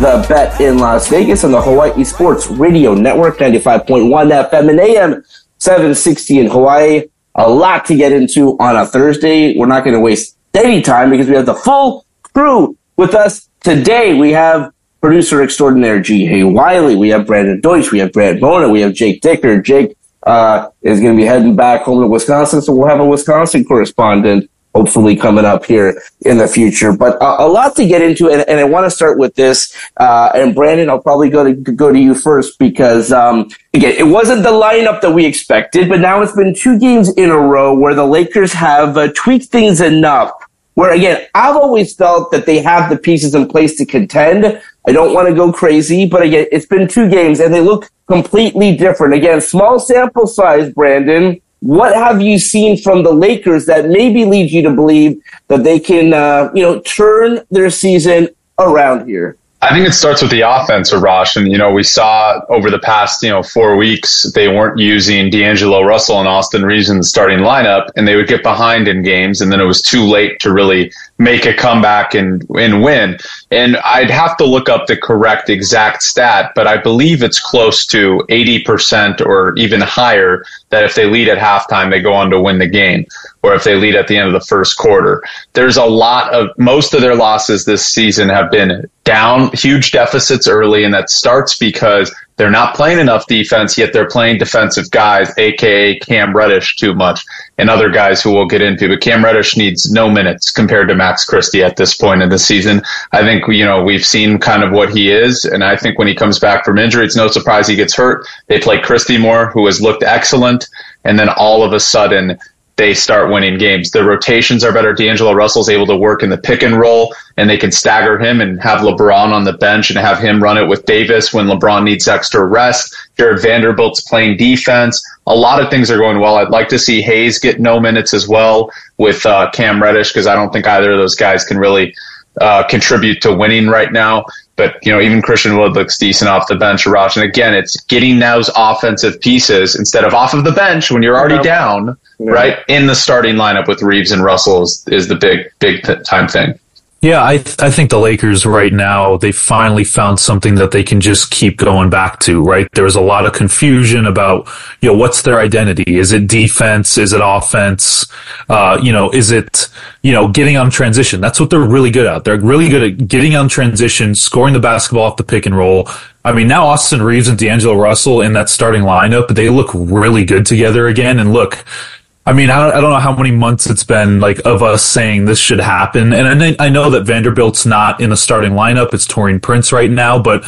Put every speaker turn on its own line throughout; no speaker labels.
The Bet in Las Vegas, and the Hawaii Sports Radio Network, 95.1 FM and AM 760 in Hawaii. A lot to get into on a Thursday. We're not going to waste any time because we have the full crew with us today. We have producer extraordinaire Ji Hae Wiley. We have Brandon Deutsch. We have Brad Mona. We have Jake Dicker. Jake uh, is going to be heading back home to Wisconsin, so we'll have a Wisconsin correspondent hopefully coming up here in the future. But uh, a lot to get into, and, and I want to start with this. Uh, and Brandon, I'll probably go to go to you first because um, again, it wasn't the lineup that we expected, but now it's been two games in a row where the Lakers have uh, tweaked things enough. Where again, I've always felt that they have the pieces in place to contend. I don't want to go crazy, but again, it's been two games and they look completely different. Again, small sample size, Brandon what have you seen from the Lakers that maybe leads you to believe that they can, uh, you know, turn their season around here?
I think it starts with the offense, Arash. And, you know, we saw over the past, you know, four weeks, they weren't using D'Angelo Russell and Austin Reaves in the starting lineup, and they would get behind in games, and then it was too late to really make a comeback and, and win. And I'd have to look up the correct exact stat, but I believe it's close to 80% or even higher that if they lead at halftime, they go on to win the game, or if they lead at the end of the first quarter. There's a lot of, most of their losses this season have been down, huge deficits early, and that starts because they're not playing enough defense, yet they're playing defensive guys, aka Cam Reddish, too much, and other guys who we'll get into. But Cam Reddish needs no minutes compared to Max Christie at this point in the season. I think, you know, we've seen kind of what he is, and I think when he comes back from injury, it's no surprise he gets hurt. They play Christie more, who has looked excellent, and then all of a sudden, they start winning games. The rotations are better. D'Angelo Russell's able to work in the pick and roll, and they can stagger him and have LeBron on the bench and have him run it with Davis when LeBron needs extra rest. Jared Vanderbilt's playing defense. A lot of things are going well. I'd like to see Hayes get no minutes as well with uh, Cam Reddish because I don't think either of those guys can really uh, contribute to winning right now. But you know, even Christian Wood looks decent off the bench, Raj. And again, it's getting those offensive pieces instead of off of the bench when you're already down, right? In the starting lineup with Reaves and Russell is, is the big, big time thing.
Yeah, I th- I think the Lakers right now they finally found something that they can just keep going back to. Right, there was a lot of confusion about you know what's their identity? Is it defense? Is it offense? Uh, you know, is it you know getting on transition? That's what they're really good at. They're really good at getting on transition, scoring the basketball off the pick and roll. I mean, now Austin Reaves and D'Angelo Russell in that starting lineup, they look really good together again. And look, I mean, I don't, know how many months it's been like of us saying this should happen. And I, know that Vanderbilt's not in the starting lineup. It's Taurean Prince right now, but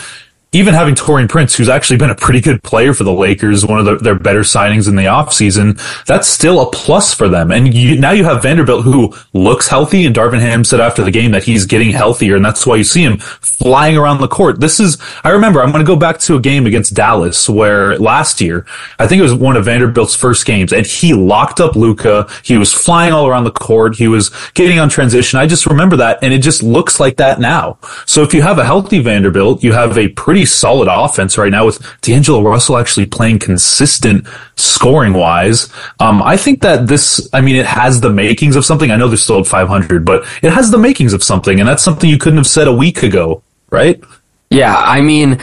even having Taurean Prince, who's actually been a pretty good player for the Lakers, one of the, their better signings in the offseason, that's still a plus for them. And you, now you have Vanderbilt who looks healthy, and Darvin Ham said after the game that he's getting healthier, and that's why you see him flying around the court. This is, I remember, I'm going to go back to a game against Dallas where last year, I think it was one of Vanderbilt's first games, and he locked up Luka. He was flying all around the court. He was getting on transition. I just remember that, and it just looks like that now. So if you have a healthy Vanderbilt, you have a pretty pretty solid offense right now with D'Angelo Russell actually playing consistent scoring wise. Um, I think that this, I mean, it has the makings of something. I know they're still at 500, but it has the makings of something. And that's something you couldn't have said a week ago, right?
Yeah. I mean,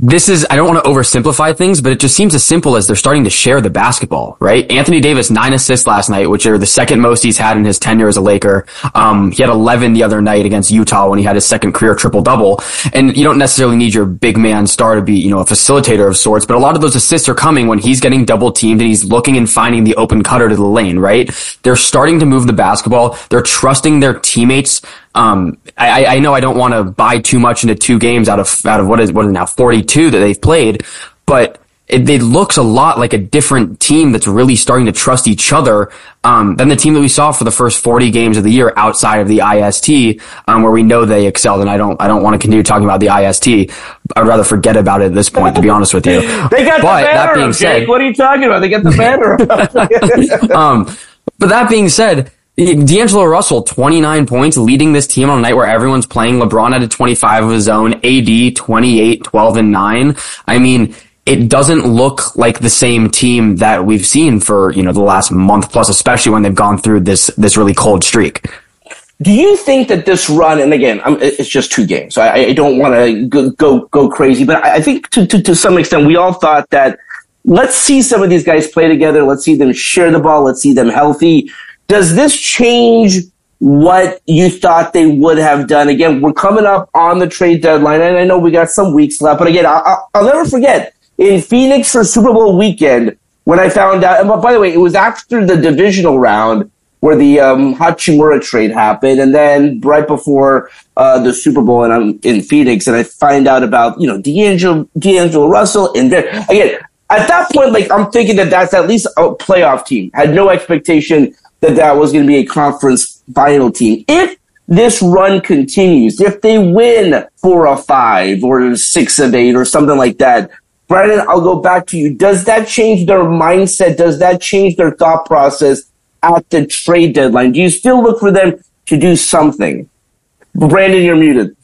this is, I don't want to oversimplify things, but it just seems as simple as they're starting to share the basketball, right? Anthony Davis, nine assists last night, which are the second most he's had in his tenure as a Laker. Um, he had 11 the other night against Utah when he had his second career triple double. And you don't necessarily need your big man star to be, you know, a facilitator of sorts, but a lot of those assists are coming when he's getting double teamed and he's looking and finding the open cutter to the lane, right? They're starting to move the basketball. They're trusting their teammates um, I, I know I don't want to buy too much into two games out of out of what is what is now 42 that they've played, but it, it, looks a lot like a different team that's really starting to trust each other um, than the team that we saw for the first 40 games of the year outside of the IST, um, where we know they excelled. And I don't I don't want to continue talking about the IST. I'd rather forget about it at this point, to be honest with you.
they got but the banner that being said, Jake. What are you talking about? They got the banner.
um, but that being said D'Angelo Russell, 29 points, leading this team on a night where everyone's playing. LeBron at a 25 of his own. AD, 28, 12, and 9. I mean, it doesn't look like the same team that we've seen for, you know, the last month plus, especially when they've gone through this, this really cold streak.
Do you think that this run, and again, I'm, it's just two games, so I, I don't want to go, go, go crazy, but I think to, to, to some extent, we all thought that let's see some of these guys play together. Let's see them share the ball. Let's see them healthy. Does this change what you thought they would have done? Again, we're coming up on the trade deadline, and I know we got some weeks left, but again, I'll, I'll never forget in Phoenix for Super Bowl weekend when I found out. And by the way, it was after the divisional round where the um, Hachimura trade happened, and then right before uh, the Super Bowl, and I'm in Phoenix, and I find out about you know D'Angelo, D'Angelo Russell, and there again. At that point, like I'm thinking that that's at least a playoff team. Had no expectation that that was going to be a conference final team. If this run continues, if they win four of five or six of eight or something like that, Brandon, I'll go back to you. Does that change their mindset? Does that change their thought process at the trade deadline? Do you still look for them to do something? Brandon, you're muted.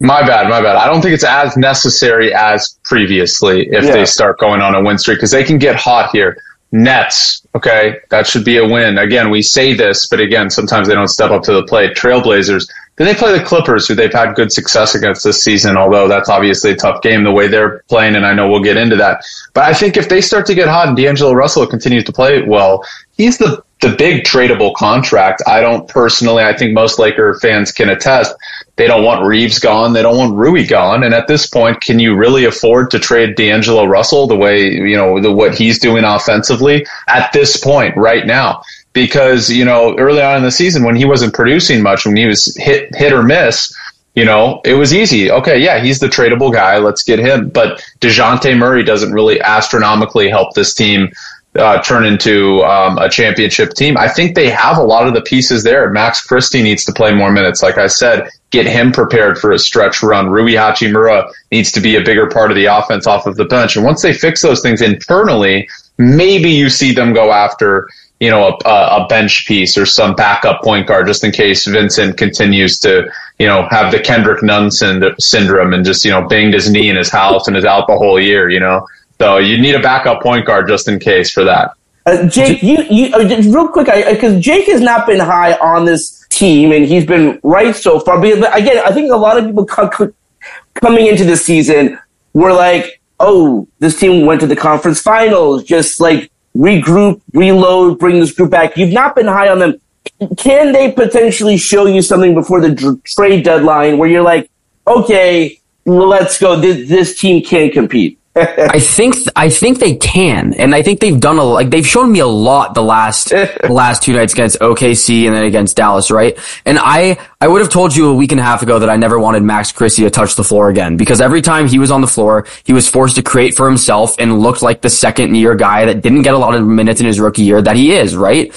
My bad, my bad. I don't think it's as necessary as previously if yeah. they start going on a win streak because they can get hot here. Nets, okay, that should be a win. Again, we say this, but again, sometimes they don't step up to the plate. Trailblazers, then they play the Clippers, who they've had good success against this season, although that's obviously a tough game the way they're playing, and I know we'll get into that. But I think if they start to get hot and D'Angelo Russell continues to play well, he's the the big tradable contract. I don't personally, I think most Laker fans can attest. They don't want Reaves gone. They don't want Rui gone. And at this point, can you really afford to trade D'Angelo Russell the way, you know, the, what he's doing offensively at this point right now? Because, you know, early on in the season when he wasn't producing much, when he was hit, hit or miss, you know, it was easy. Okay, yeah, he's the tradable guy. Let's get him. But Dejounte Murray doesn't really astronomically help this team uh, turn into um, a championship team. I think they have a lot of the pieces there. Max Christie needs to play more minutes. Like I said, get him prepared for a stretch run. Rui Hachimura needs to be a bigger part of the offense off of the bench. And once they fix those things internally, maybe you see them go after, you know, a, a bench piece or some backup point guard just in case Vincent continues to, you know, have the Kendrick Nunn syndrome and just, you know, banged his knee in his house and is out the whole year, you know. So you need a backup point guard just in case for that.
Uh, Jake, you, you uh, real quick, because Jake has not been high on this team, and he's been right so far. But again, I think a lot of people coming into the season were like, "Oh, this team went to the conference finals. Just like regroup, reload, bring this group back." You've not been high on them. Can they potentially show you something before the d- trade deadline where you're like, "Okay, let's go. This, this team can compete."
I think I think they can, and I think they've done a like they've shown me a lot the last the last two nights against OKC and then against Dallas, right? And I I would have told you a week and a half ago that I never wanted Max Christie to touch the floor again because every time he was on the floor, he was forced to create for himself and looked like the second year guy that didn't get a lot of minutes in his rookie year that he is, right?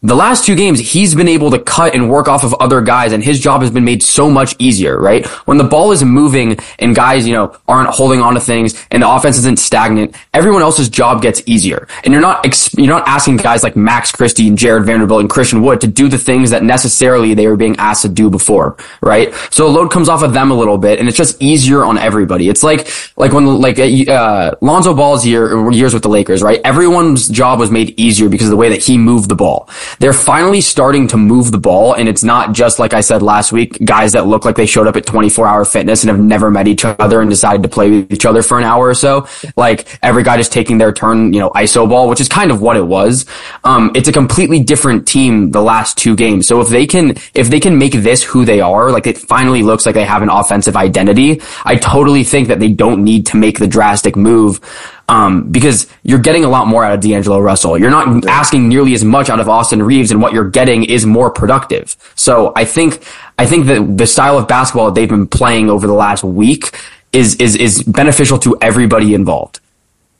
The last two games, he's been able to cut and work off of other guys, and his job has been made so much easier, right? When the ball is moving and guys, you know, aren't holding on to things and the offense isn't stagnant, everyone else's job gets easier. And you're not, you're not asking guys like Max Christie and Jared Vanderbilt and Christian Wood to do the things that necessarily they were being asked to do before, right? So the load comes off of them a little bit, and it's just easier on everybody. It's like, like when, like, uh, Lonzo Ball's year, years with the Lakers, right? Everyone's job was made easier because of the way that he moved the ball. They're finally starting to move the ball. And it's not just, like I said last week, guys that look like they showed up at 24 hour fitness and have never met each other and decided to play with each other for an hour or so. Like every guy just taking their turn, you know, ISO ball, which is kind of what it was. Um, it's a completely different team the last two games. So if they can, if they can make this who they are, like it finally looks like they have an offensive identity, I totally think that they don't need to make the drastic move um, because you're getting a lot more out of D'Angelo Russell. You're not asking nearly as much out of Austin Reaves, and what you're getting is more productive. So I think I think that the style of basketball that they've been playing over the last week is is is beneficial to everybody involved.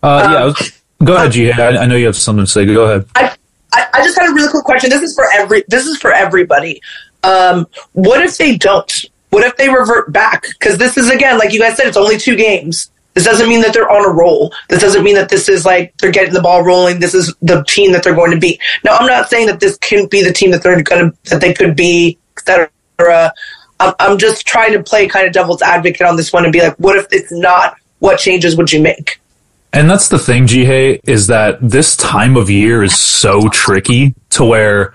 Uh, yeah, um, go ahead, G. I, I know you have something to say. Go ahead.
I, I just had a really quick question. This is for every. This is for everybody. Um, what if they don't? What if they revert back? Because this is again, like you guys said, it's only two games. This doesn't mean that they're on a roll. This doesn't mean that this is like they're getting the ball rolling. This is the team that they're going to be. Now, I'm not saying that this can be the team that they're going to that they could be, etc. I'm, I'm just trying to play kind of devil's advocate on this one and be like, what if it's not? What changes would you make?
And that's the thing, Ji Hae, is that this time of year is so tricky to where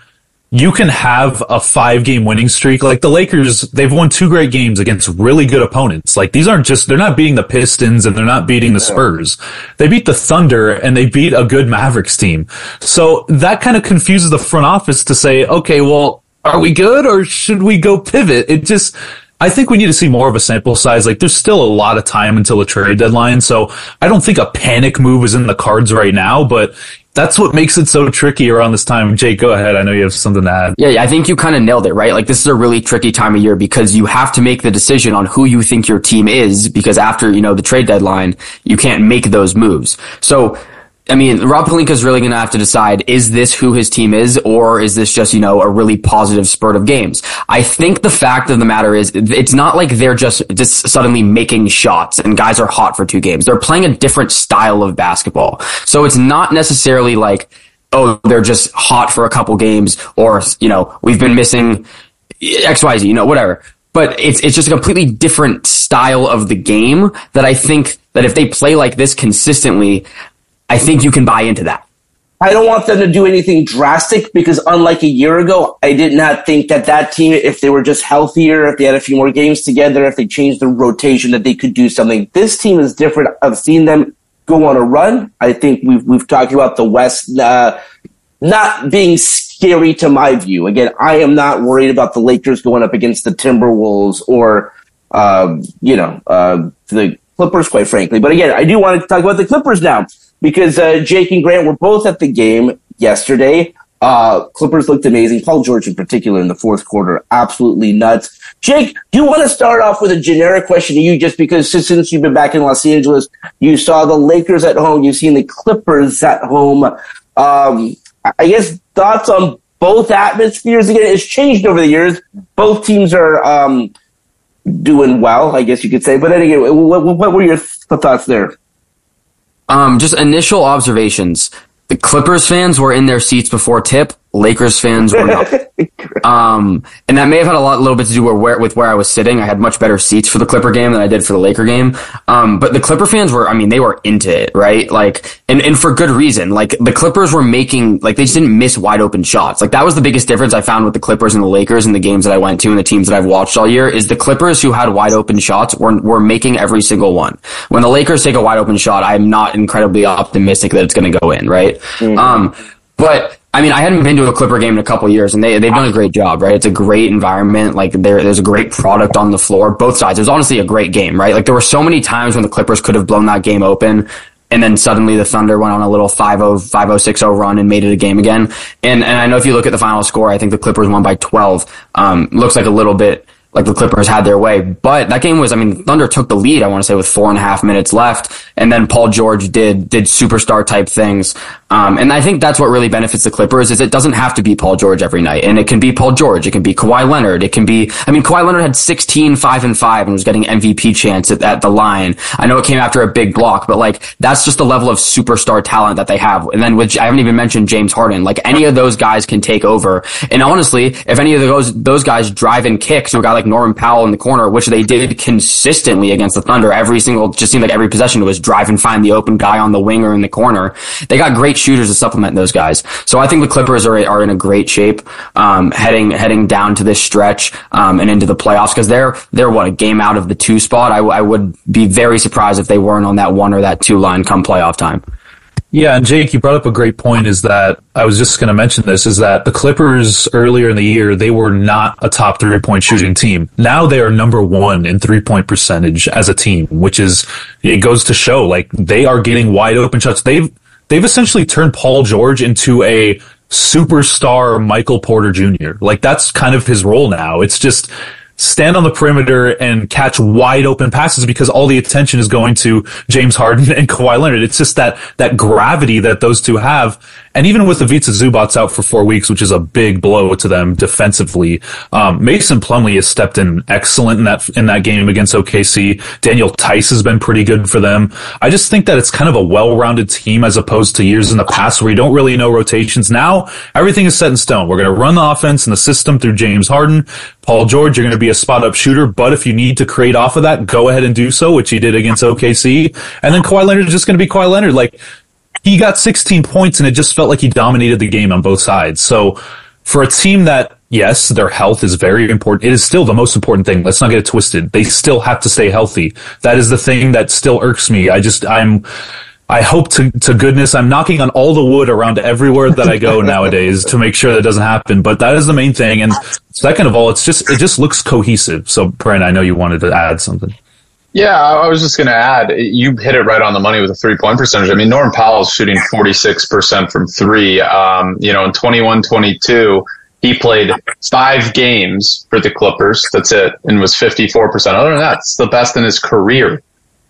you can have a five game winning streak. Like the Lakers, they've won two great games against really good opponents. Like these aren't just, they're not beating the Pistons and they're not beating the Spurs. They beat the Thunder and they beat a good Mavericks team. So that kind of confuses the front office to say, okay, well, are we good or should we go pivot? It just, I think we need to see more of a sample size. Like there's still a lot of time until the trade deadline. So I don't think a panic move is in the cards right now, but that's what makes it so tricky around this time. Jake, go ahead. I know you have something to add.
Yeah, I think you kind of nailed it, right? Like this is a really tricky time of year because you have to make the decision on who you think your team is because after, you know, the trade deadline, you can't make those moves. So I mean, Rob Pelinka is really going to have to decide, is this who his team is, or is this just, you know, a really positive spurt of games? I think the fact of the matter is, it's not like they're just, just suddenly making shots and guys are hot for two games. They're playing a different style of basketball. So it's not necessarily like, oh, they're just hot for a couple games, or, you know, we've been missing XYZ, you know, whatever. But it's, it's just a completely different style of the game that I think that if they play like this consistently, I think you can buy into that.
I don't want them to do anything drastic because, unlike a year ago, I did not think that that team, if they were just healthier, if they had a few more games together, if they changed the rotation, that they could do something. This team is different. I've seen them go on a run. I think we've we've talked about the West uh, not being scary to my view. Again, I am not worried about the Lakers going up against the Timberwolves or uh, you know uh, the Clippers, quite frankly. But again, I do want to talk about the Clippers now because uh, Jake and Grant were both at the game yesterday. Uh, Clippers looked amazing. Paul George, in particular, in the fourth quarter, absolutely nuts. Jake, do you want to start off with a generic question to you, just because since you've been back in Los Angeles, you saw the Lakers at home, you've seen the Clippers at home. Um, I guess thoughts on both atmospheres again. It's changed over the years. Both teams are um, doing well, I guess you could say. But anyway, what, what were your thoughts there?
Um, just initial observations. The Clippers fans were in their seats before tip. Lakers fans were not. um, and that may have had a lot, a little bit to do with where, with where I was sitting. I had much better seats for the Clipper game than I did for the Laker game. Um, but the Clipper fans were, I mean, they were into it, right? Like, and, and for good reason. Like, the Clippers were making, like, they just didn't miss wide open shots. Like, that was the biggest difference I found with the Clippers and the Lakers in the games that I went to and the teams that I've watched all year is the Clippers who had wide open shots were, were making every single one. When the Lakers take a wide open shot, I'm not incredibly optimistic that it's going to go in, right? Mm-hmm. Um, but, I mean, I hadn't been to a Clipper game in a couple years, and they they've done a great job, right? It's a great environment. Like there, there's a great product on the floor, both sides. It was honestly a great game, right? Like there were so many times when the Clippers could have blown that game open, and then suddenly the Thunder went on a little 5-0, 5-0, run and made it a game again. And and I know if you look at the final score, I think the Clippers won by 12. Um, looks like a little bit like the Clippers had their way. But that game was, I mean, Thunder took the lead, I want to say, with four and a half minutes left. And then Paul George did, did superstar type things. Um, and I think that's what really benefits the Clippers is it doesn't have to be Paul George every night. And it can be Paul George. It can be Kawhi Leonard. It can be, I mean, Kawhi Leonard had 16, 5 and 5 and was getting MVP chance at, at the line. I know it came after a big block, but like, that's just the level of superstar talent that they have. And then which I haven't even mentioned James Harden. Like any of those guys can take over. And honestly, if any of those, those guys drive and kick to a guy like like Norman Powell in the corner, which they did consistently against the Thunder. Every single, just seemed like every possession was drive and find the open guy on the wing or in the corner. They got great shooters to supplement those guys. So I think the Clippers are are in a great shape um, heading heading down to this stretch um, and into the playoffs because they're they're what a game out of the two spot. I, I would be very surprised if they weren't on that one or that two line come playoff time.
Yeah, and Jake, you brought up a great point. Is that I was just going to mention this? Is that the Clippers earlier in the year they were not a top three point shooting team. Now they are number one in three point percentage as a team, which is it goes to show like they are getting wide open shots. They've they've essentially turned Paul George into a superstar Michael Porter Jr. Like that's kind of his role now. It's just stand on the perimeter and catch wide open passes because all the attention is going to James Harden and Kawhi Leonard. It's just that, that gravity that those two have. And even with the Ivica Zubac's out for four weeks, which is a big blow to them defensively, um, Mason Plumlee has stepped in excellent in that, in that game against OKC. Daniel Theis has been pretty good for them. I just think that it's kind of a well-rounded team as opposed to years in the past where you don't really know rotations. Now everything is set in stone. We're going to run the offense and the system through James Harden. Paul George, you're going to be a spot up shooter, but if you need to create off of that, go ahead and do so, which he did against OKC. And then Kawhi Leonard is just going to be Kawhi Leonard. Like, he got 16 points and it just felt like he dominated the game on both sides. So for a team that, yes, their health is very important. It is still the most important thing. Let's not get it twisted. They still have to stay healthy. That is the thing that still irks me. I just, I'm, I hope to, to goodness I'm knocking on all the wood around everywhere that I go nowadays to make sure that doesn't happen. But that is the main thing. And second of all, it's just, it just looks cohesive. So Brent, I know you wanted to add something.
Yeah, I was just going to add, you hit it right on the money with a three point percentage. I mean, Norman Powell's shooting 46% from three. Um, you know, in 21 22, he played five games for the Clippers. That's it. And was 54%. Other than that, it's the best in his career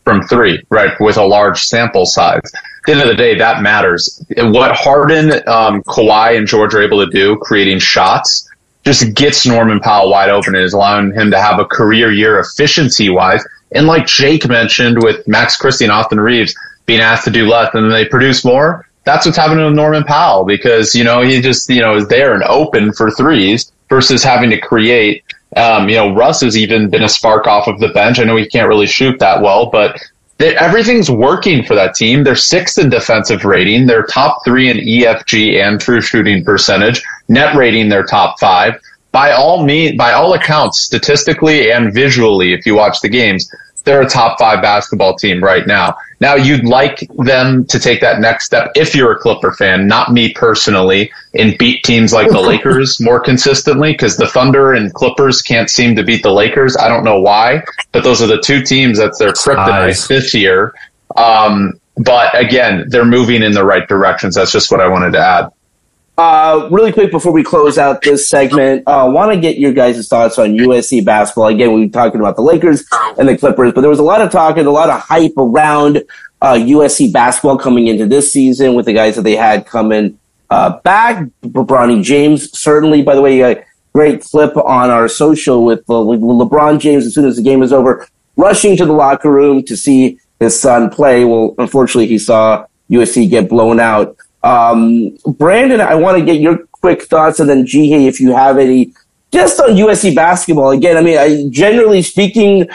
from three, right? With a large sample size. At the end of the day, that matters. What Harden, um, Kawhi, and George are able to do, creating shots, just gets Norman Powell wide open and is allowing him to have a career year efficiency wise and like Jake mentioned with Max Christie and Austin Reaves being asked to do less and then they produce more, that's what's happening with Norman Powell because, you know, he just, you know, is there and open for threes versus having to create. Um, you know, Russ has even been a spark off of the bench. I know he can't really shoot that well, but everything's working for that team. They're sixth in defensive rating. They're top three in EFG and true shooting percentage. Net rating, they're top five. By all means, by all accounts, statistically and visually, if you watch the games, they're a top five basketball team right now. Now you'd like them to take that next step if you're a Clipper fan, not me personally, and beat teams like the Lakers more consistently because the Thunder and Clippers can't seem to beat the Lakers. I don't know why, but those are the two teams that's their kryptonite this year. Um, but again, they're moving in the right directions. That's just what I wanted to add.
Uh, really quick before we close out this segment, I uh, want to get your guys' thoughts on USC basketball. Again, we were talking about the Lakers and the Clippers, but there was a lot of talk and a lot of hype around uh, USC basketball coming into this season with the guys that they had coming uh, back. Bronny James, certainly, by the way, a great clip on our social with, with LeBron James as soon as the game was over, rushing to the locker room to see his son play. Well, unfortunately, he saw USC get blown out. Um, Brandon, I want to get your quick thoughts, and then Ji Hae, if you have any, just on USC basketball. Again, I mean, I, generally speaking,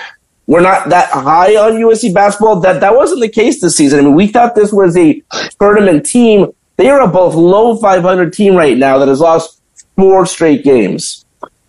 we're not that high on USC basketball. That that wasn't the case this season. I mean, we thought this was a tournament team. They are a both low 500 team right now that has lost four straight games.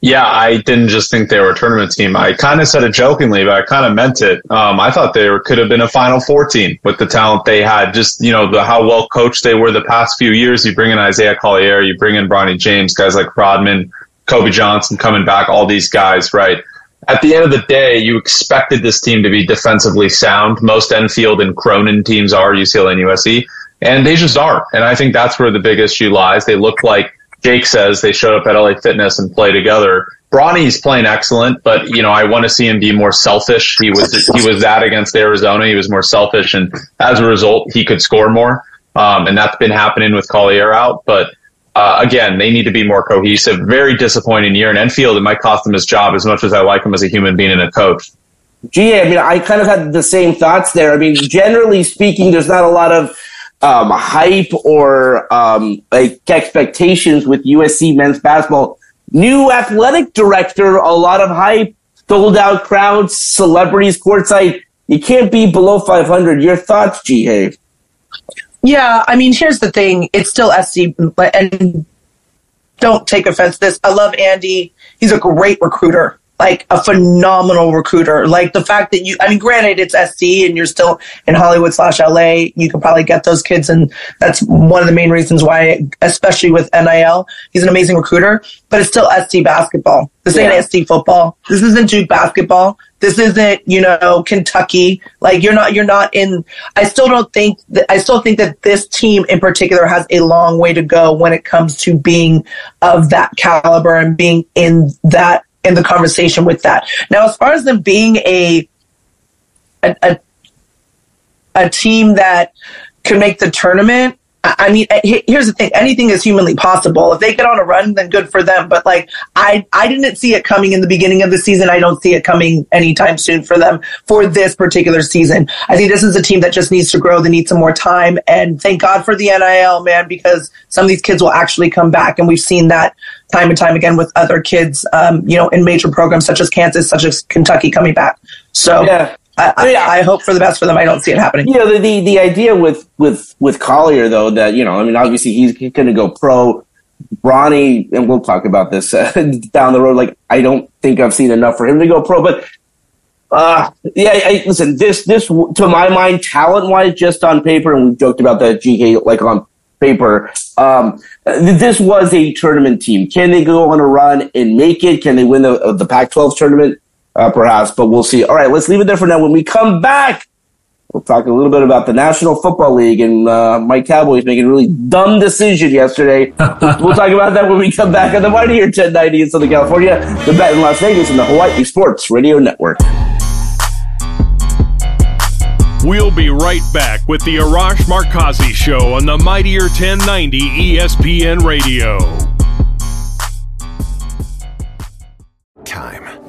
Yeah, I didn't just think they were a tournament team. I kind of said it jokingly, but I kind of meant it. Um, I thought they were, could have been a Final Four team with the talent they had. Just you know the, how well coached they were the past few years. You bring in Isaiah Collier, you bring in Bronny James, guys like Rodman, Kobe Johnson coming back, all these guys, right? At the end of the day, you expected this team to be defensively sound. Most Enfield and Cronin teams are UCLA and USC, and they just aren't. And I think that's where the big issue lies. They look like Jake says they showed up at LA Fitness and play together. Bronny's playing excellent, but you know I want to see him be more selfish. He was he was that against Arizona. He was more selfish, and as a result, he could score more. Um, and that's been happening with Collier out. But uh, again, they need to be more cohesive. Very disappointing year in Enfield. It might cost him his job as much as I like him as a human being and a coach.
Gee, I mean, I kind of had the same thoughts there. I mean, generally speaking, there's not a lot of um, hype or um, like expectations with USC men's basketball. New athletic director, a lot of hype. sold out crowds, celebrities courtside. You can't be below 500. Your thoughts, Ji Hae?
Yeah, I mean, here's the thing. It's still SC, and don't take offense to this. I love Andy. He's a great recruiter like a phenomenal recruiter. Like the fact that you, I mean, granted it's SC and you're still in Hollywood slash LA, you could probably get those kids. And that's one of the main reasons why, especially with NIL, he's an amazing recruiter, but it's still SC basketball. This yeah. ain't SC football. This isn't Duke basketball. This isn't, you know, Kentucky. Like you're not, you're not in, I still don't think that, I still think that this team in particular has a long way to go when it comes to being of that caliber and being in that in the conversation with that. Now, as far as them being a a, a, a team that can make the tournament, I mean, here's the thing: anything is humanly possible. If they get on a run, then good for them. But like, I I didn't see it coming in the beginning of the season. I don't see it coming anytime soon for them for this particular season. I think this is a team that just needs to grow. They need some more time, and thank God for the NIL, man, because some of these kids will actually come back, and we've seen that time and time again with other kids, um, you know, in major programs such as Kansas, such as Kentucky coming back. So. Yeah. I, I, I, hope for the best for them. I don't see it happening.
You know, the, the, the idea with, with, with Collier, though, that, you know, I mean, obviously he's, he's going to go pro. Bronny, and we'll talk about this uh, down the road. Like, I don't think I've seen enough for him to go pro, but uh, yeah, I, listen, this, this, to my mind, talent wise, just on paper, and we joked about that GK, like on paper, um, this was a tournament team. Can they go on a run and make it? Can they win the, the Pac 12 tournament? Uh, perhaps, but we'll see. All right, let's leave it there for now. When we come back, we'll talk a little bit about the National Football League and uh, my Cowboys making a really dumb decision yesterday. we'll talk about that when we come back on the Mighty here 1090 in Southern California, the Bet in Las Vegas, and the Hawaii Sports Radio Network.
We'll be right back with the Arash Markazi Show on the Mightier 1090 ESPN Radio.
Time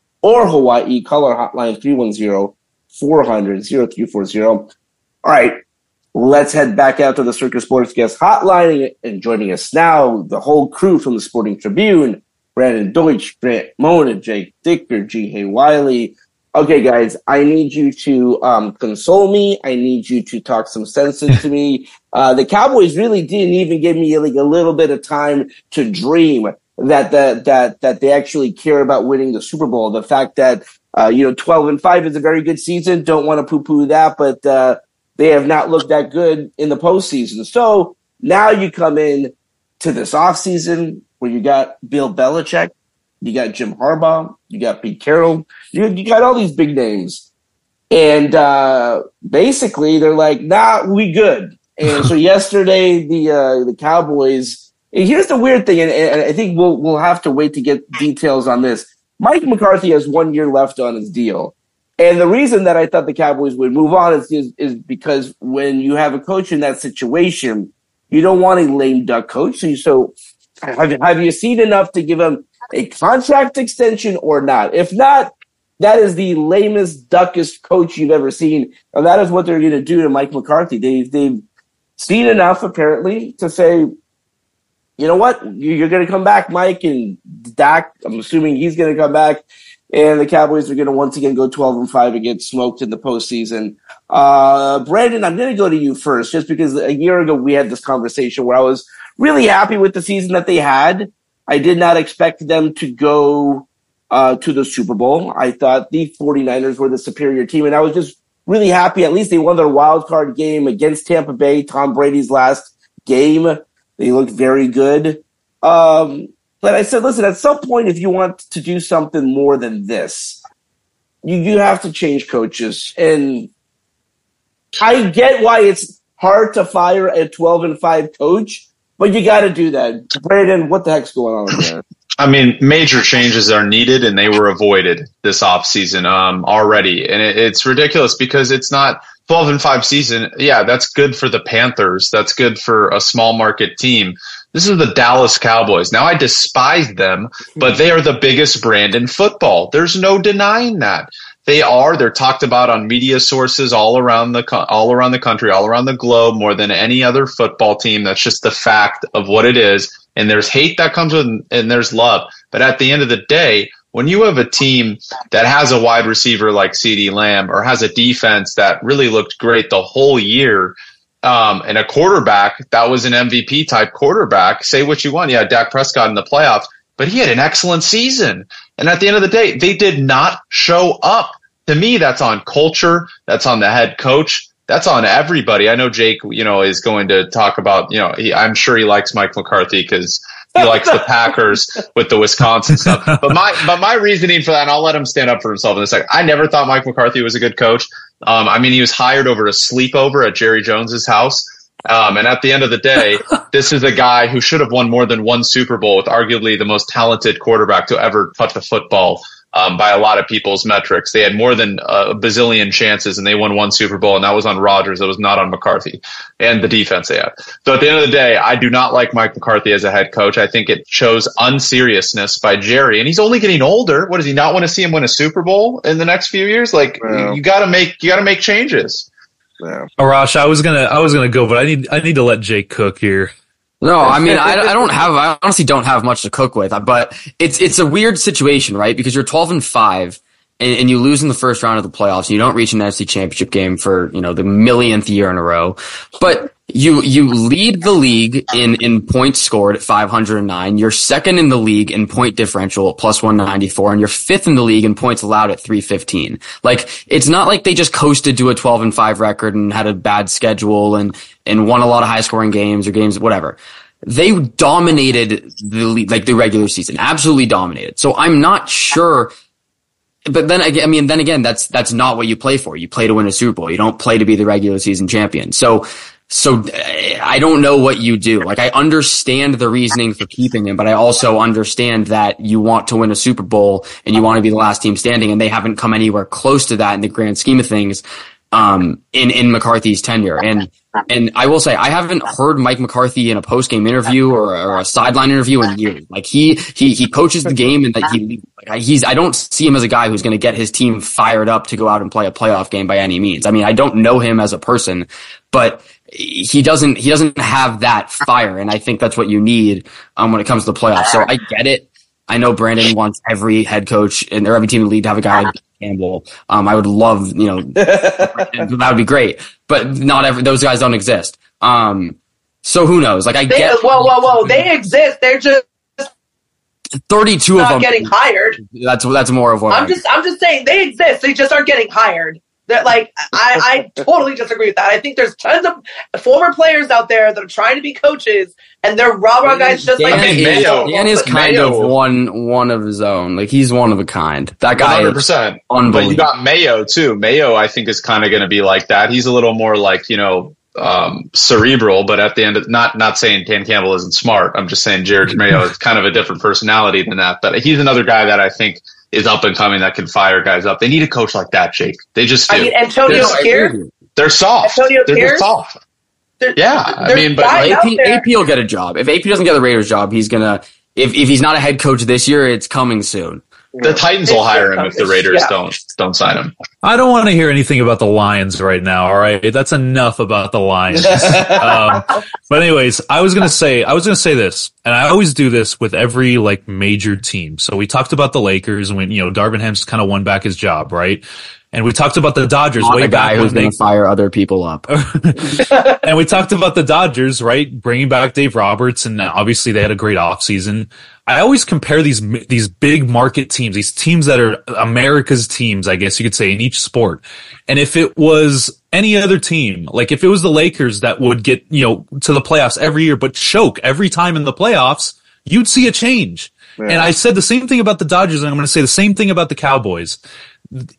or Hawaii, call our hotline 310 400 0340. All right, let's head back out to the Circa Sports Guest hotline and joining us now, the whole crew from the Sporting Tribune, Brandon Deutsch, Grant Mona, Jake Dicker, Ji Hae Wiley. Okay, guys, I need you to um, console me. I need you to talk some sense into me. Uh, the Cowboys really didn't even give me like a little bit of time to dream that that that that they actually care about winning the Super Bowl. The fact that uh, you know twelve and five is a very good season. Don't want to poo poo that, but uh, they have not looked that good in the postseason. So now you come in to this offseason where you got Bill Belichick, you got Jim Harbaugh, you got Pete Carroll, you, you got all these big names. And uh, basically, they're like, "Nah, we good." And so yesterday, the uh, the Cowboys Here's the weird thing, and, and I think we'll we'll have to wait to get details on this. Mike McCarthy has one year left on his deal. And the reason that I thought the Cowboys would move on is, is, is, because when you have a coach in that situation, you don't want a lame duck coach. So, so have, have you seen enough to give him a contract extension or not? If not, that is the lamest, duckest coach you've ever seen. And that is what they're going to do to Mike McCarthy. They, they've seen enough, apparently, to say, you know what? You're going to come back, Mike, and Dak. I'm assuming he's going to come back, and the Cowboys are going to once again go 12 and five and get smoked in the postseason. Uh, Brandon, I'm going to go to you first, just because a year ago we had this conversation where I was really happy with the season that they had. I did not expect them to go uh, to the Super Bowl. I thought the 49ers were the superior team, and I was just really happy. At least they won their wild card game against Tampa Bay, Tom Brady's last game. They looked very good. Um, but I said, listen, at some point, if you want to do something more than this, you, you have to change coaches. And I get why it's hard to fire a 12 and 5 coach, but you got to do that. Brandon, what the heck's going on there?
I mean, major changes are needed, and they were avoided this offseason um, already. And it, it's ridiculous because it's not 12 and 5 season. Yeah, that's good for the Panthers. That's good for a small market team. This is the Dallas Cowboys. Now, I despise them, but they are the biggest brand in football. There's no denying that. They are. They're talked about on media sources all around the all around the country, all around the globe, more than any other football team. That's just the fact of what it is. And there's hate that comes with, and there's love. But at the end of the day, when you have a team that has a wide receiver like CeeDee Lamb or has a defense that really looked great the whole year, um, and a quarterback that was an MVP type quarterback, say what you want. Yeah, Dak Prescott in the playoffs, but he had an excellent season. And at the end of the day, they did not show up. To me, that's on culture. That's on the head coach. That's on everybody. I know Jake, you know, is going to talk about, you know, he, I'm sure he likes Mike McCarthy because he likes the Packers with the Wisconsin stuff. But my, but my reasoning for that, and I'll let him stand up for himself in a second. I never thought Mike McCarthy was a good coach. Um, I mean, he was hired over a sleepover at Jerry Jones's house. Um, and at the end of the day, this is a guy who should have won more than one Super Bowl with arguably the most talented quarterback to ever touch a football um, by a lot of people's metrics. They had more than a bazillion chances and they won one Super Bowl, and that was on Rodgers. That was not on McCarthy and the defense they had. So at the end of the day, I do not like Mike McCarthy as a head coach. I think it shows unseriousness by Jerry, and he's only getting older. What does he not want to see him win a Super Bowl in the next few years? Like
Yeah.
you got to make you got to make changes.
Yeah.
Arash, I was gonna I was gonna go, but I need I need to let Jake cook here.
No, I mean, I, I don't have, I honestly don't have much to cook with, but it's, it's a weird situation, right? Because you're 12 and 5 and, and you lose in the first round of the playoffs. You don't reach an NFC championship game for, you know, the millionth year in a row, but you, you lead the league in, in points scored at 509. You're second in the league in point differential at plus 194 and you're fifth in the league in points allowed at 315. Like, it's not like they just coasted to a 12 and 5 record and had a bad schedule and, and won a lot of high scoring games or games, whatever they dominated the like the regular season, absolutely dominated. So I'm not sure. But then again, I mean, then again, that's that's not what you play for. You play to win a Super Bowl. You don't play to be the regular season champion. So, so I don't know what you do. Like I understand the reasoning for keeping him, but I also understand that you want to win a Super Bowl and you want to be the last team standing, and they haven't come anywhere close to that in the grand scheme of things. Um, in in McCarthy's tenure, and and I will say I haven't heard Mike McCarthy in a post game interview or, or a sideline interview in years. Like he he he coaches the game, and that he like he's I don't see him as a guy who's going to get his team fired up to go out and play a playoff game by any means. I mean, I don't know him as a person, but he doesn't he doesn't have that fire, and I think that's what you need um, when it comes to the playoffs. So I get it. I know Brandon wants every head coach and every team in the league to have a guy like Campbell. Um, I would love, you know, that would be great, but not every those guys don't exist. Um, so who knows? Like I
They,
get
whoa, whoa, whoa! They exist. They're just
thirty-two of them.
getting hired.
That's that's more of what
I'm just, I'm just saying they exist. They just aren't getting hired. That like I, I totally disagree with that. I think there's tons of former players out there that are trying to be coaches, and they're raw raw guys just
Dan,
like
mean,
is,
Mayo-
Dan is kind
Mayo-
of one one of his own. Like he's one of a kind. That guy
hundred
is
percent. But you got Mayo too. Mayo, I think, is kind of going to be like that. He's a little more like you know um, cerebral, but at the end, of, not not saying Dan Campbell isn't smart. I'm just saying Jerod Mayo is kind of a different personality than that. But he's another guy that I think is up and coming that can fire guys up. They need a coach like that, Jake. They just do.
I mean Antonio
Yes, I
Pierce.
They're soft.
Antonio
They're
Pierce?
just soft.
There-
Yeah, I mean, but
guys
like,
out
AP, AP will get a job. If AP doesn't get the Raiders job, he's gonna. If if he's not a head coach this year, it's coming soon.
The Titans will hire him if the Raiders
Yeah.
don't don't sign him.
I don't want to hear anything about the Lions right now. All right, that's enough about the Lions. um, but anyways, I was gonna say I was gonna say this, and I always do this with every like major team. So we talked about the Lakers when you know Darvin Ham's kind of won back his job, right? And we talked about the Dodgers
Not
way
a guy
back
who's
when
going
they
to fire other people up.
and we talked about the Dodgers, right? Bringing back Dave Roberts, and obviously they had a great offseason. I always compare these these big market teams, these teams that are America's teams, I guess you could say, in each sport. And if it was any other team, like if it was the Lakers that would get you know to the playoffs every year, but choke every time in the playoffs, you'd see a change. And I said the same thing about the Dodgers, and I'm going to say the same thing about the Cowboys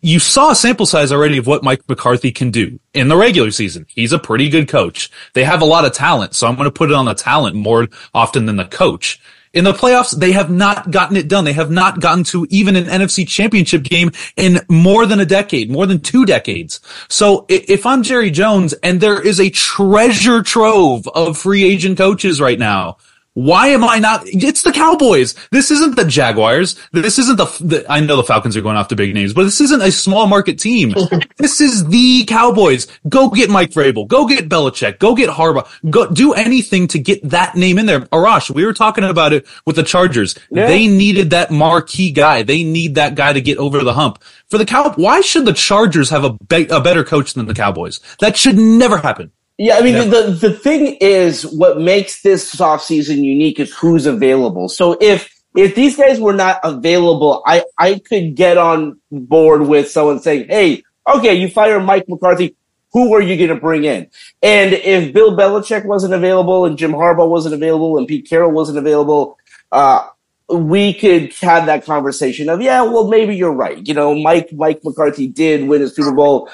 you saw a sample size already of what Mike McCarthy can do in the regular season. He's a pretty good coach. They have a lot of talent, so I'm going to put it on the talent more often than the coach. In the playoffs, they have not gotten it done. They have not gotten to even an NFC championship game in more than a decade, more than two decades. So if I'm Jerry Jones and there is a treasure trove of free agent coaches right now, why am I not? It's the Cowboys. This isn't the Jaguars. This isn't the, the, I know the Falcons are going off the big names, but this isn't a small market team. this is the Cowboys. Go get Mike Vrabel. Go get Belichick. Go get Harbaugh. Go do anything to get that name in there. Arash, we were talking about it with the Chargers.
Yeah.
They needed that marquee guy. They need that guy to get over the hump. For the Cow, why should the Chargers have a, be- a better coach than the Cowboys? That should never happen.
Yeah, I mean, the, the thing is, what makes this offseason unique is who's available. So if, if these guys were not available, I, I could get on board with someone saying, Hey, okay, you fire Mike McCarthy. Who are you going to bring in? And if Bill Belichick wasn't available and Jim Harbaugh wasn't available and Pete Carroll wasn't available, uh, we could have that conversation of, yeah, well, maybe you're right. You know, Mike, Mike McCarthy did win a Super Bowl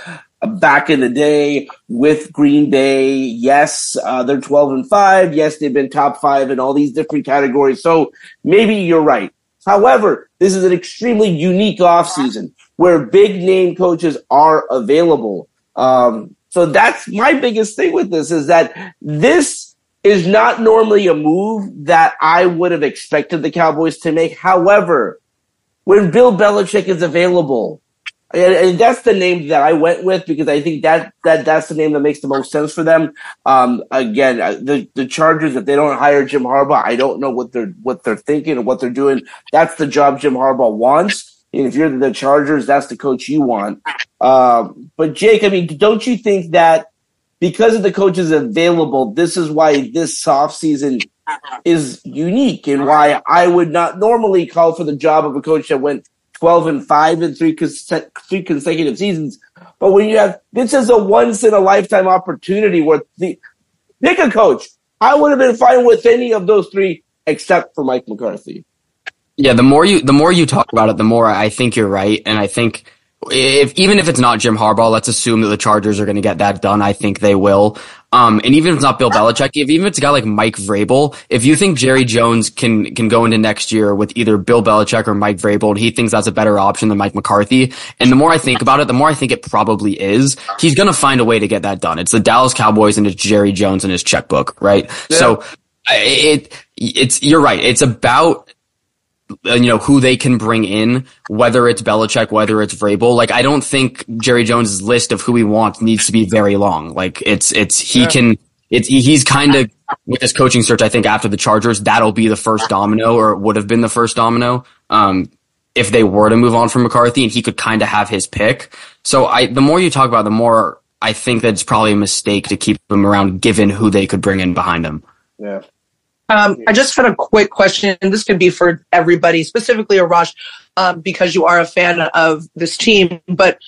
back in the day with Green Bay. Yes, uh, they're 12 and 5. Yes, they've been top five in all these different categories. So maybe you're right. However, this is an extremely unique offseason where big name coaches are available. Um, so that's my biggest thing with this is that this is not normally a move that I would have expected the Cowboys to make. However, when Bill Belichick is available, and, and that's the name that I went with because I think that that that's the name that makes the most sense for them. Um, again, uh, the the Chargers if they don't hire Jim Harbaugh, I don't know what they're what they're thinking or what they're doing. That's the job Jim Harbaugh wants. And if you're the Chargers, that's the coach you want. Um, but Jake, I mean, don't you think that because of the coaches available, this is why this offseason is unique and why I would not normally call for the job of a coach that went 12 and 5 in three, cons- three consecutive seasons. But when you have, this is a once in a lifetime opportunity where the, pick a coach. I would have been fine with any of those three except for Mike McCarthy.
Yeah, the more you the more you talk about it, the more I think you're right, and I think if even if it's not Jim Harbaugh, let's assume that the Chargers are going to get that done. I think they will. Um, and even if it's not Bill Belichick, if even if it's a guy like Mike Vrabel, if you think Jerry Jones can can go into next year with either Bill Belichick or Mike Vrabel, and he thinks that's a better option than Mike McCarthy, and the more I think about it, the more I think it probably is. He's going to find a way to get that done. It's the Dallas Cowboys and it's Jerry Jones and his checkbook, right? So it it's you're right. It's about you know who they can bring in, whether it's Belichick, whether it's Vrabel. Like I don't think Jerry Jones's list of who he wants needs to be very long. Like it's it's he can it's he's kind of with his coaching search. I think after the Chargers, that'll be the first domino, or it would have been the first domino. Um, if they were to move on from McCarthy, and he could kind of have his pick. So I, the more you talk about, it, the more I think that it's probably a mistake to keep him around, given who they could bring in behind him.
Yeah.
Um, I just had a quick question. and This could be for everybody, specifically Arash, um, because you are a fan of this team. But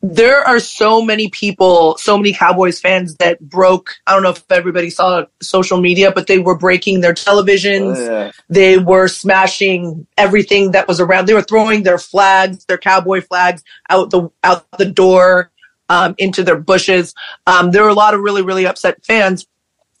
there are so many people, so many Cowboys fans that broke. I don't know if everybody saw social media, but they were breaking their televisions.
Oh, yeah.
They were smashing everything that was around. They were throwing their flags, their cowboy flags, out the out the door, um, into their bushes. Um, there were a lot of really really upset fans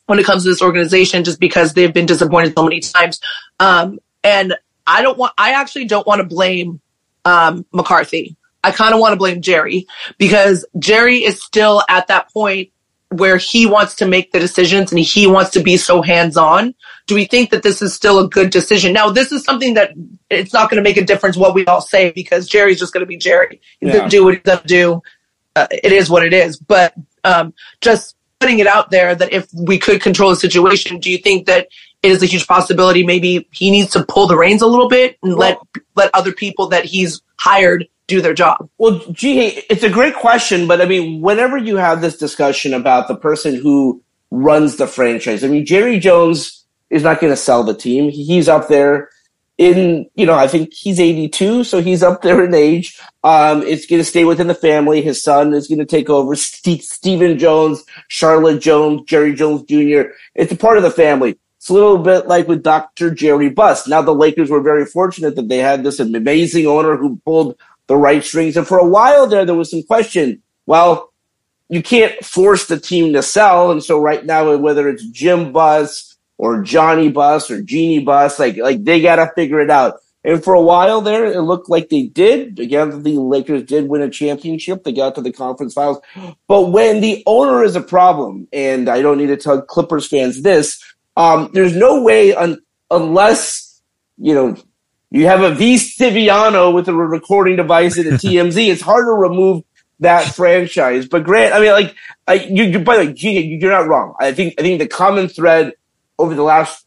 when it comes to this organization, just because they've been disappointed so many times. Um, and I don't want. I actually don't want to blame um, McCarthy. I kind of want to blame Jerry because Jerry is still at that point where he wants to make the decisions and he wants to be so hands on. Do we think that this is still a good decision? Now, this is something that it's not going to make a difference what we all say because Jerry's just going to be Jerry. He's
Yeah.
going to do what he's going to do. Uh, it is what it is. But um, just putting it out there that if we could control the situation, do you think that it is a huge possibility? Maybe he needs to pull the reins a little bit and let let other people that he's hired do their job.
Well, gee, it's a great question, but I mean, whenever you have this discussion about the person who runs the franchise, I mean, Jerry Jones is not going to sell the team. He's up there in, you know, I think he's 82, so he's up there in age. Um, it's going to stay within the family. His son is going to take over. St- Stephen Jones, Charlotte Jones, Jerry Jones Jr. It's a part of the family. It's a little bit like with Dr. Jerry Buss. Now the Lakers were very fortunate that they had this amazing owner who pulled the right strings. And for a while there, there was some question. Well, you can't force the team to sell. And so right now, whether it's Jim Buss or Johnny Buss or Jeanie Buss. like, like they got to figure it out. And for a while there, it looked like they did. Again, the Lakers did win a championship. They got to the conference finals. But when the owner is a problem, and I don't need to tell Clippers fans this, um, there's no way un- unless, you know, you have a V Stiviano with a recording device and a TMZ. it's hard to remove that franchise. But Grant, I mean, like, I, you, by the way, Ji Hae, you're not wrong. I think, I think the common thread over the last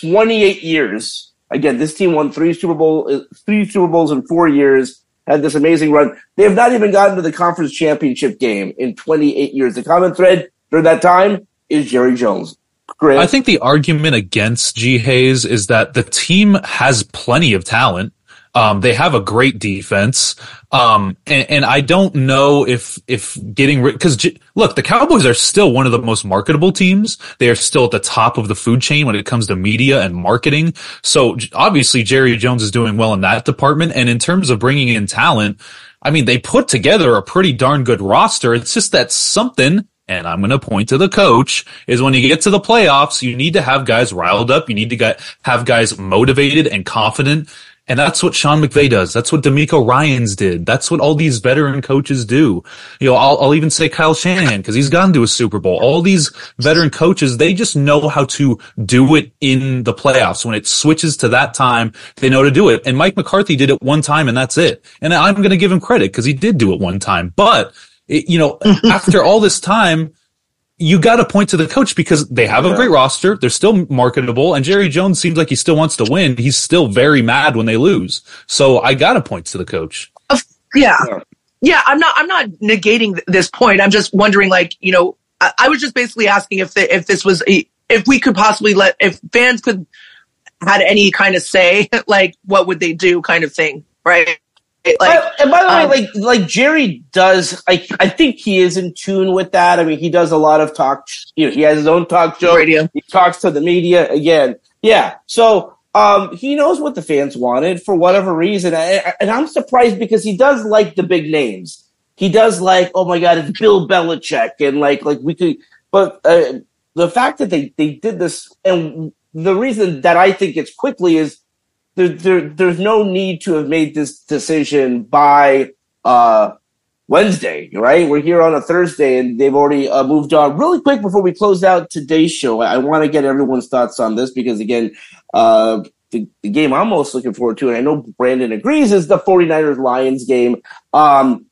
28 years, again, this team won three Super Bowl, uh, three Super Bowls in four years, had this amazing run. They have not even gotten to the conference championship game in 28 years. The common thread during that time is Jerry Jones.
Great. I think the argument against Ji Hae's is that the team has plenty of talent. Um, they have a great defense. Um, and, and, I don't know if, if getting rid, cause G- look, the Cowboys are still one of the most marketable teams. They are still at the top of the food chain when it comes to media and marketing. So obviously Jerry Jones is doing well in that department. And in terms of bringing in talent, I mean, they put together a pretty darn good roster. It's just that something and I'm going to point to the coach, is when you get to the playoffs, you need to have guys riled up. You need to get, have guys motivated and confident. And that's what Sean McVay does. That's what DeMeco Ryans did. That's what all these veteran coaches do. You know, I'll, I'll even say Kyle Shanahan because he's gone to a Super Bowl. All these veteran coaches, they just know how to do it in the playoffs. When it switches to that time, they know to do it. And Mike McCarthy did it one time and that's it. And I'm going to give him credit because he did do it one time. But it, you know, after all this time, you got to point to the coach because they have a great roster. They're still marketable. And Jerry Jones seems like he still wants to win. He's still very mad when they lose. So I got to point to the coach.
Yeah. Yeah. I'm not, I'm not negating this point. I'm just wondering, like, you know, I, I was just basically asking if the, if this was a, if we could possibly let, if fans could had any kind of say, like, what would they do kind of thing. Right.
Like, and by the um, way, like like Jerry does, I I think he is in tune with that. I mean, he does a lot of talk. You know, he has his own talk show. Radio. He talks to the media again. Yeah. So um, he knows what the fans wanted for whatever reason, I, and I'm surprised because he does like the big names. He does like, oh my god, it's Bill Belichick, and like like we could. But uh, the fact that they they did this, and the reason that I think it's quickly is there, there, there's no need to have made this decision by uh, Wednesday, right? We're here on a Thursday and they've already uh, moved on. Really quick before we close out today's show, I want to get everyone's thoughts on this because, again, uh, the, the, game I'm most looking forward to, and I know Brandon agrees, is the 49ers Lions game. Um,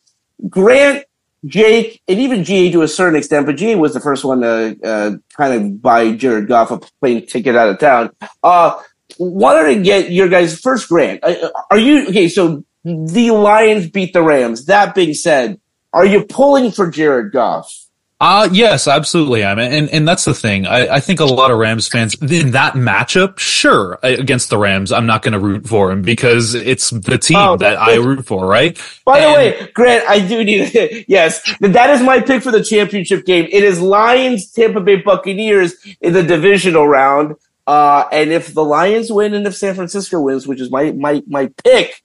Grant, Jake, and even Ji Hae to a certain extent, but Ji Hae was the first one to uh, kind of buy Jared Goff a plane ticket out of town. Wanted to get your guys' first grant. Are you okay? So the Lions beat the Rams. That being said, are you pulling for Jared Goff?
Uh, yes, absolutely. I mean, and, and that's the thing. I, I think a lot of Rams fans in that matchup, sure, against the Rams, I'm not going to root for him because it's the team oh, that I root for, right?
By and, the way, Grant, I do need, yes, that is my pick for the championship game. It is Lions, Tampa Bay Buccaneers in the divisional round. Uh, and if the Lions win and if San Francisco wins, which is my my my pick,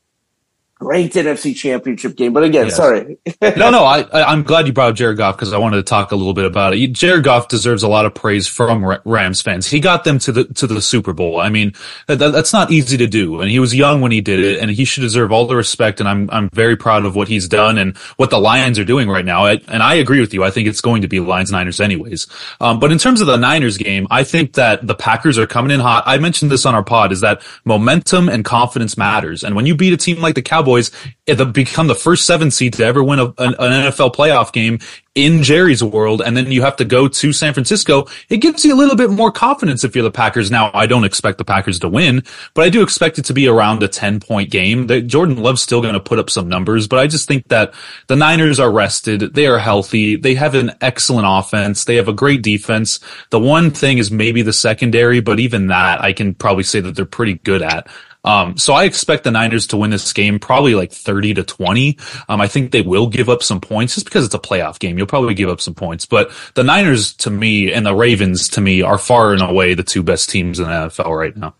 great NFC Championship game. But again, yes. sorry.
no, no, I, I'm glad you brought up Jared Goff because I wanted to talk a little bit about it. Jared Goff deserves a lot of praise from Rams fans. He got them to the to the Super Bowl. I mean, that, that's not easy to do, and he was young when he did it, and he should deserve all the respect. And I'm I'm very proud of what he's done and what the Lions are doing right now. I, and I agree with you. I think it's going to be Lions Niners anyways. Um, but in terms of the Niners game, I think that the Packers are coming in hot. I mentioned this on our pod is that momentum and confidence matters, and when you beat a team like the Cowboys Cowboys eh, become the first seven seed to ever win a, an, an NFL playoff game in Jerry's world, and then you have to go to San Francisco, it gives you a little bit more confidence if you're the Packers. Now, I don't expect the Packers to win, but I do expect it to be around a 10 point game. That Jordan Love's still going to put up some numbers, but I just think that the Niners are rested. They are healthy. They have an excellent offense. They have a great defense. The one thing is maybe the secondary, but even that I can probably say that they're pretty good at. Um, so I expect the Niners to win this game probably like 30 to 20. Um, I think they will give up some points just because it's a playoff game. You'll probably give up some points, but the Niners to me and the Ravens to me are far and away the two best teams in the NFL right now.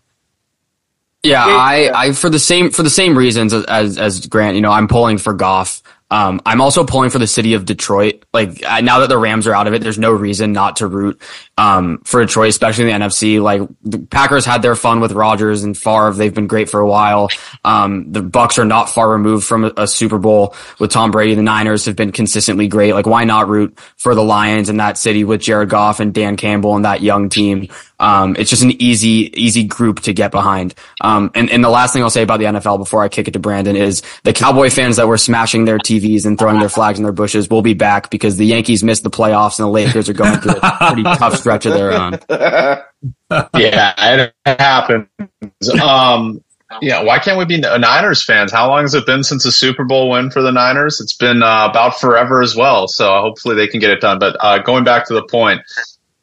Yeah, I, I for the same for the same reasons as as Grant, you know, I'm pulling for Goff. Um, I'm also pulling for the city of Detroit. Like now that the Rams are out of it, there's no reason not to root um, for Detroit, especially in the NFC. Like the Packers had their fun with Rodgers and Favre; they've been great for a while. Um, the Bucs are not far removed from a, a, Super Bowl with Tom Brady. The Niners have been consistently great. Like why not root for the Lions in that city with Jared Goff and Dan Campbell and that young team? Um, it's just an easy, easy group to get behind. Um, and, and the last thing I'll say about the NFL before I kick it to Brandon is the Cowboy fans that were smashing their TVs and throwing their flags in their bushes will be back because the Yankees missed the playoffs and the Lakers are going through a pretty tough stretch of their own.
yeah, it happens. Um, yeah, why can't we be Niners fans? How long has it been since a Super Bowl win for the Niners? It's been uh, about forever as well. So hopefully they can get it done. But uh, going back to the point,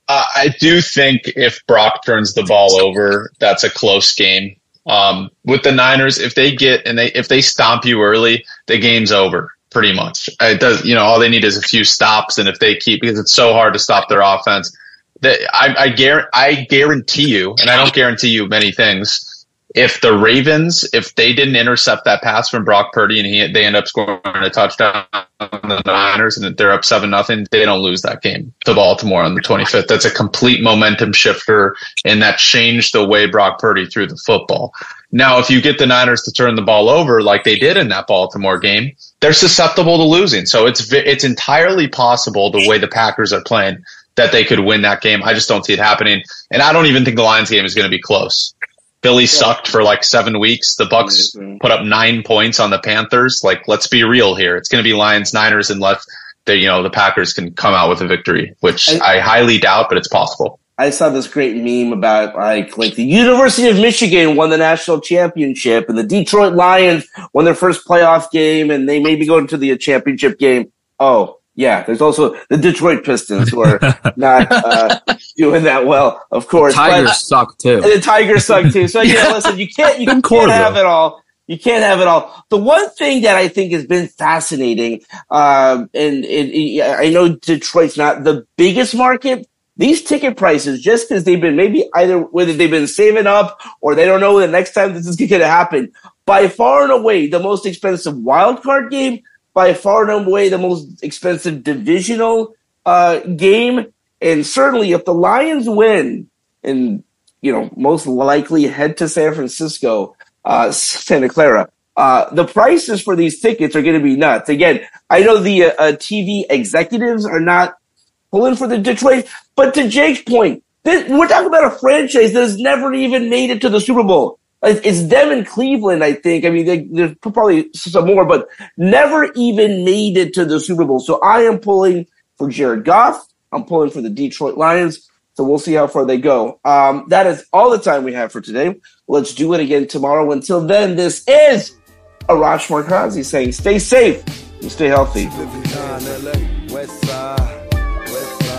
uh, I do think if Brock turns the ball over, that's a close game. Um, with the Niners, if they get and they if they stomp you early, the game's over pretty much. It does, you know, all they need is a few stops, and if they keep because it's so hard to stop their offense. That I, I guarantee, I guarantee you, and I don't guarantee you many things if the Ravens, if they didn't intercept that pass from Brock Purdy and he, they end up scoring a touchdown on the Niners and they're up seven nothing, they don't lose that game to Baltimore on the 25th. That's a complete momentum shifter, and that changed the way Brock Purdy threw the football. Now, if you get the Niners to turn the ball over like they did in that Baltimore game, they're susceptible to losing. So it's it's entirely possible the way the Packers are playing that they could win that game. I just don't see it happening, and I don't even think the Lions game is going to be close. Philly sucked for like seven weeks. The Bucs mm-hmm. put up nine points on the Panthers. Like, let's be real here. It's going to be Lions, Niners, unless the you know the Packers can come out with a victory, which I, I highly doubt, but it's possible.
I saw this great meme about like like the University of Michigan won the national championship and the Detroit Lions won their first playoff game and they may be going to the championship game. Oh, yeah, there's also the Detroit Pistons who are not uh, doing that well, of course.
The Tigers but, suck too.
And the Tigers suck too. So yeah, listen, you can't you can't have it all. You can't have it all. The one thing that I think has been fascinating, um, and it, it, I know Detroit's not the biggest market. These ticket prices, just because they've been maybe either whether they've been saving up or they don't know the next time this is going to happen, by far and away the most expensive wild card game by far and away the most expensive divisional uh, game. And certainly, if the Lions win, and you know, most likely head to San Francisco, uh, Santa Clara, uh, the prices for these tickets are going to be nuts. Again, I know the uh, uh TV executives are not pulling for the Detroit, but to Jake's point, this, we're talking about a franchise that has never even made it to the Super Bowl. It's them in Cleveland, I think. I mean, there's probably some more, but never even made it to the Super Bowl. So I am pulling for Jared Goff. I'm pulling for the Detroit Lions. So we'll see how far they go. Um, that is all the time we have for today. Let's do it again tomorrow. Until then, this is Arash Markazi saying stay safe and stay healthy.